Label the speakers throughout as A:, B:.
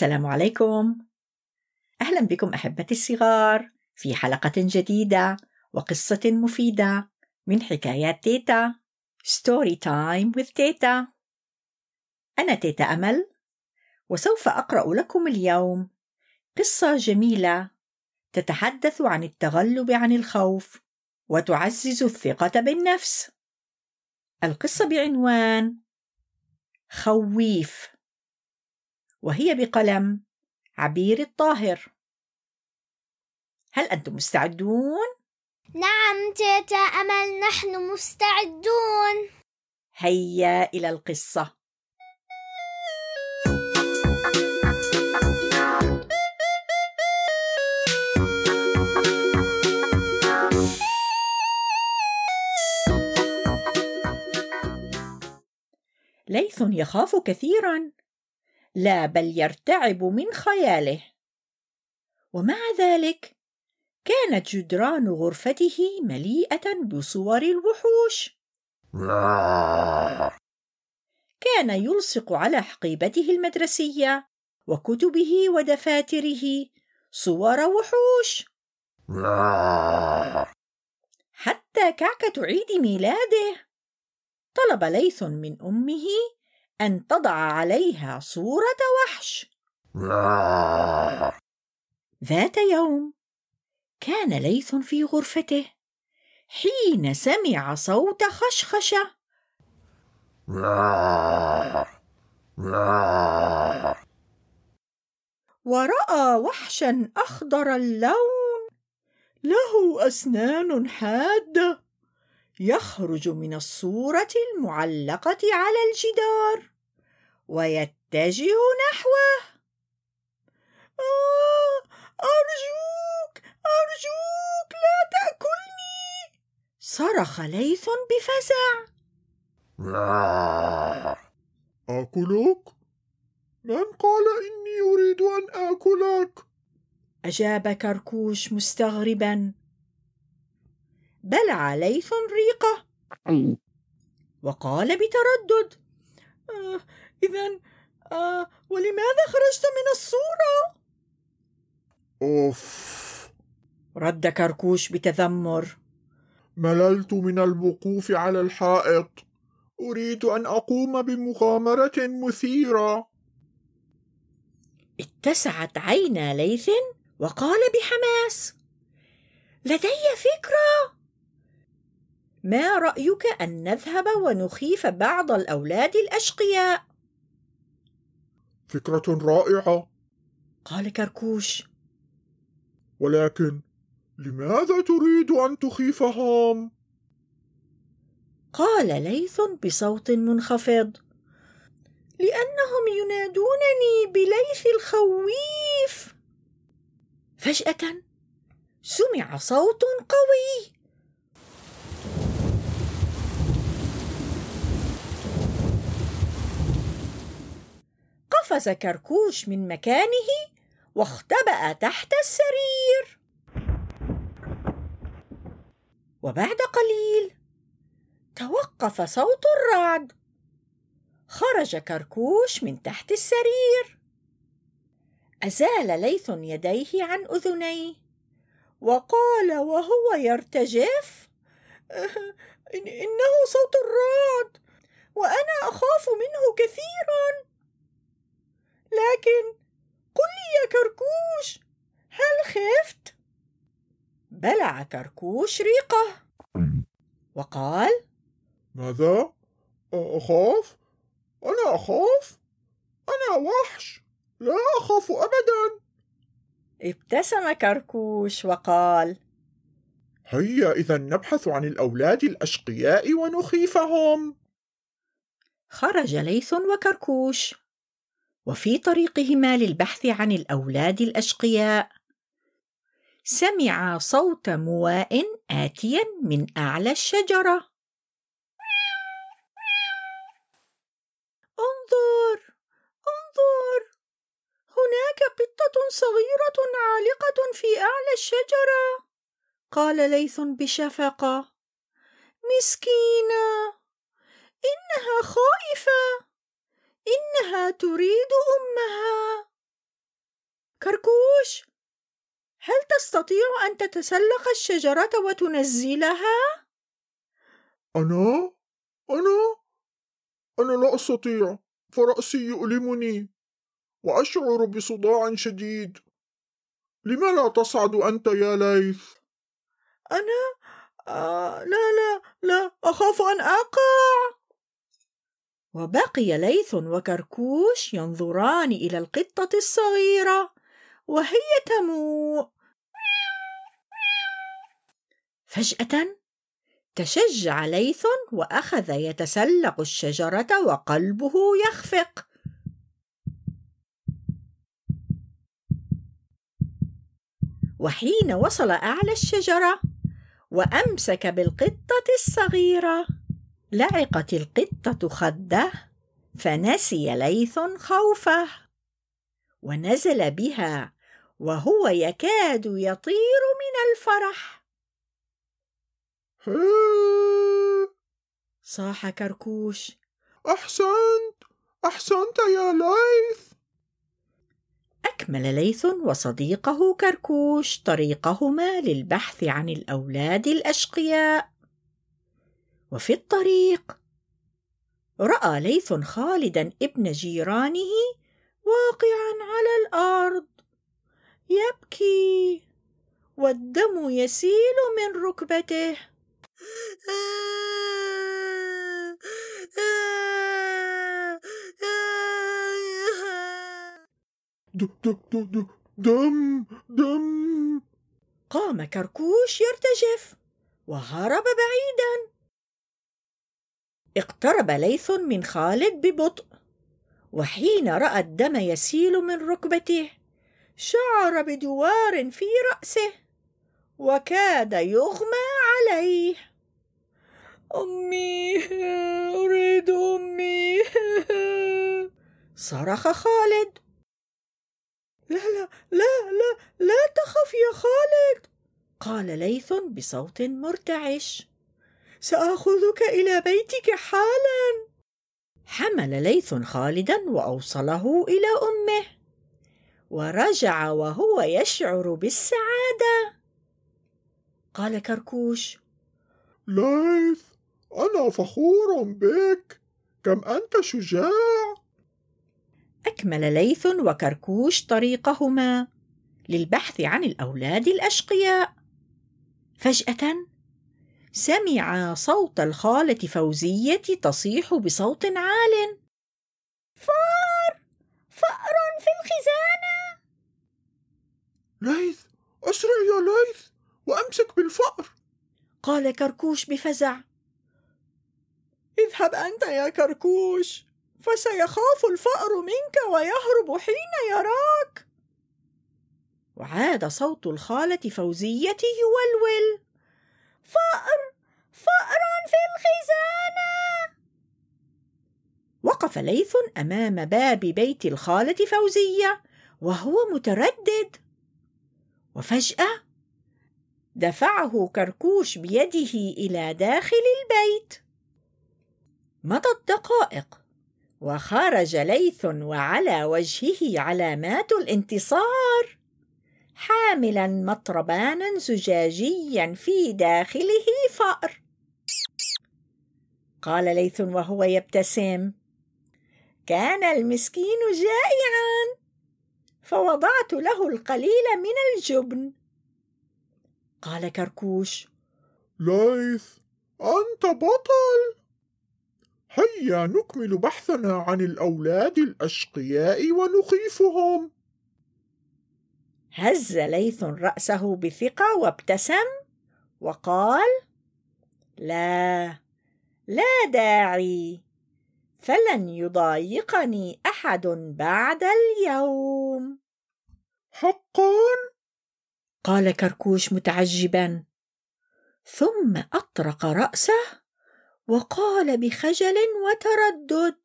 A: السلام عليكم. أهلا بكم أحبتي الصغار في حلقة جديدة وقصة مفيدة من حكايات تيتا. story time with تيتا. أنا تيتا أمل وسوف أقرأ لكم اليوم قصة جميلة تتحدث عن التغلب عن الخوف وتعزز الثقة بالنفس. القصة بعنوان خويف. وهي بقلم عبير الطاهر. هل أنتم مستعدون؟
B: نعم تيتا أمل نحن مستعدون.
A: هيا إلى القصة. ليث يخاف كثيرا. لا بل يرتعب من خياله. ومع ذلك كانت جدران غرفته مليئة بصور الوحوش. كان يلصق على حقيبته المدرسية وكتبه ودفاتره صور وحوش. حتى كعكة عيد ميلاده طلب ليث من أمه أن تضع عليها صورة وحش. ذات يوم كان ليث في غرفته حين سمع صوت خشخشة. ورأى وحشا أخضر اللون له أسنان حادة يخرج من الصورة المعلقة على الجدار ويتجه نحوه آه أرجوك أرجوك لا تأكلني صرخ ليث بفزع
C: آكلك؟ من قال إني أريد أن آكلك؟
A: أجاب كركوش مستغربا بلع ليث ريقه. وقال بتردد آه إذا آه ولماذا خرجت من الصورة؟
C: أوف.
A: رد كركوش بتذمر.
C: مللت من الوقوف على الحائط. أريد أن أقوم بمغامرة مثيرة.
A: اتسعت عينا ليث وقال بحماس لدي فكرة. ما رأيك أن نذهب ونخيف بعض الأولاد الأشقياء؟
C: فكرة رائعة.
A: قال كركوش.
C: ولكن لماذا تريد أن تخيفهم؟
A: قال ليث بصوت منخفض. لأنهم ينادونني بليث الخويف. فجأة سمع صوت قوي. قفز كركوش من مكانه واختبأ تحت السرير. وبعد قليل توقف صوت الرعد. خرج كركوش من تحت السرير. أزال ليث يديه عن أذنيه وقال وهو يرتجف إنه صوت الرعد وأنا أخاف منه كثيرا. لكن قل لي يا كركوش هل خفت؟ بلع كركوش ريقه. وقال
C: ماذا؟ أخاف؟ أنا أخاف؟ أنا وحش. لا أخاف ابدا.
A: ابتسم كركوش وقال
C: هيا إذا نبحث عن الأولاد الأشقياء ونخيفهم.
A: خرج ليث وكركوش. وفي طريقهما للبحث عن الأولاد الأشقياء. سمعا صوت مواء اتيا من أعلى الشجرة. انظر! انظر! هناك قطة صغيرة عالقة في أعلى الشجرة. قال ليث بشفقة. مسكينة! إنها خائفة! إنها تريد أمها كركوش هل تستطيع أن تتسلق الشجرة وتنزلها؟
C: أنا؟ أنا؟ أنا لا أستطيع فرأسي يؤلمني وأشعر بصداع شديد لم لا تصعد أنت يا ليث؟
A: أنا؟ آه لا لا لا أخاف أن أقع وبقي ليث وكركوش ينظران إلى القطة الصغيرة وهي تموء. فجأة تشجع ليث وأخذ يتسلق الشجرة وقلبه يخفق. وحين وصل أعلى الشجرة وأمسك بالقطة الصغيرة. لعقت القطة خده فنسي ليث خوفه ونزل بها وهو يكاد يطير من الفرح. صاح كركوش.
C: أحسنت أحسنت يا ليث.
A: أكمل ليث وصديقه كركوش طريقهما للبحث عن الأولاد الأشقياء. وفي الطريق. رأى ليث خالدا ابن جيرانه واقعا على الأرض. يبكي والدم يسيل من ركبته.
C: دم دم.
A: قام كركوش يرتجف وهرب بعيدا. اقترب ليث من خالد ببطء وحين رأى الدم يسيل من ركبته شعر بدوار في رأسه وكاد يغمى عليه. أمي أريد أمي. صرخ خالد. لا لا لا لا لا تخف يا خالد. قال ليث بصوت مرتعش. سآخذك إلى بيتك حالا. حمل ليث خالدا وأوصله إلى أمه. ورجع وهو يشعر بالسعادة. قال كركوش
C: ليث أنا فخور بك. كم أنت شجاع.
A: أكمل ليث وكركوش طريقهما للبحث عن الأولاد الأشقياء. فجأة سمعا صوت الخالة فوزية تصيح بصوت عال.
B: فار! فأر في الخزانة!
C: ليث أسرع يا ليث وأمسك بالفأر.
A: قال كركوش بفزع. اذهب أنت يا كركوش فسيخاف الفأر منك ويهرب حين يراك. وعاد صوت الخالة فوزية يولول.
B: فأر! فأر في الخزانة.
A: وقف ليث أمام باب بيت الخالة فوزية وهو متردد. وفجأة دفعه كركوش بيده إلى داخل البيت. مضت دقائق وخرج ليث وعلى وجهه علامات الانتصار. حاملا مطربانا زجاجيا في داخله فأر. قال ليث وهو يبتسم. كان المسكين جائعا. فوضعت له القليل من الجبن. قال كركوش
C: ليث أنت بطل. هيا نكمل بحثنا عن الأولاد الأشقياء ونخيفهم.
A: هز ليث رأسه بثقة وابتسم وقال لا لا داعي. فلن يضايقني أحد بعد اليوم.
C: حقا
A: قال كركوش متعجبا. ثم أطرق رأسه وقال بخجل وتردد.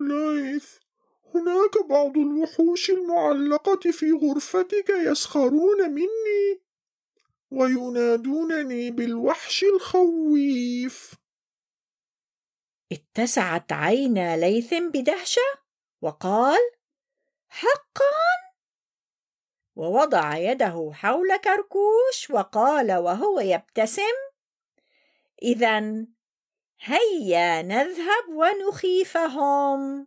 C: ليث هناك بعض الوحوش المعلقة في غرفتك يسخرون مني وينادونني بالوحش الخويف.
A: اتسعت عينا ليث بدهشة وقال حقا؟ ووضع يده حول كركوش وقال وهو يبتسم إذا هيا نذهب ونخيفهم.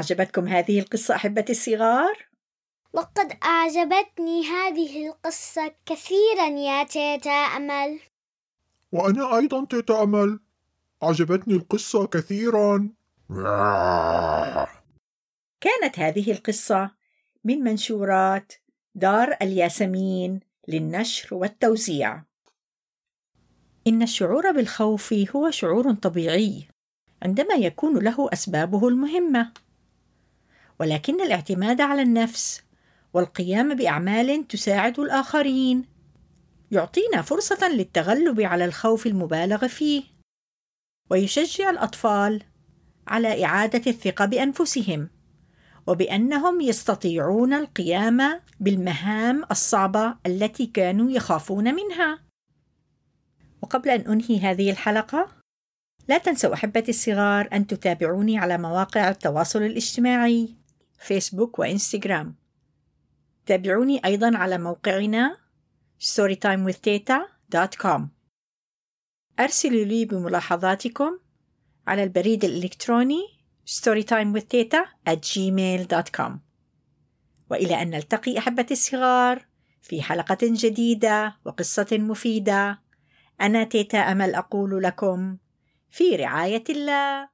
A: أعجبتكم هذه القصة أحبتي الصغار؟
B: لقد أعجبتني هذه القصة كثيرا يا تيتا أمل
C: وأنا أيضا تيتا أمل أعجبتني القصة كثيرا
A: كانت هذه القصة من منشورات دار الياسمين للنشر والتوزيع. إن الشعور بالخوف هو شعور طبيعي عندما يكون له أسبابه المهمة، ولكن الاعتماد على النفس والقيام بأعمال تساعد الآخرين. يعطينا فرصة للتغلب على الخوف المبالغ فيه، ويشجع الأطفال على إعادة الثقة بأنفسهم. وبأنهم يستطيعون القيام بالمهام الصعبة التي كانوا يخافون منها. وقبل أن أنهي هذه الحلقة لا تنسوا أحبتي الصغار أن تتابعوني على مواقع التواصل الاجتماعي. فيسبوك وإنستغرام. تابعوني أيضا على موقعنا storytimewithteta.com أرسلوا لي بملاحظاتكم على البريد الإلكتروني storytimewithteta at gmail.com وإلى أن نلتقي أحبتي الصغار في حلقة جديدة وقصة مفيدة. أنا تيتا أمل أقول لكم في رعاية الله.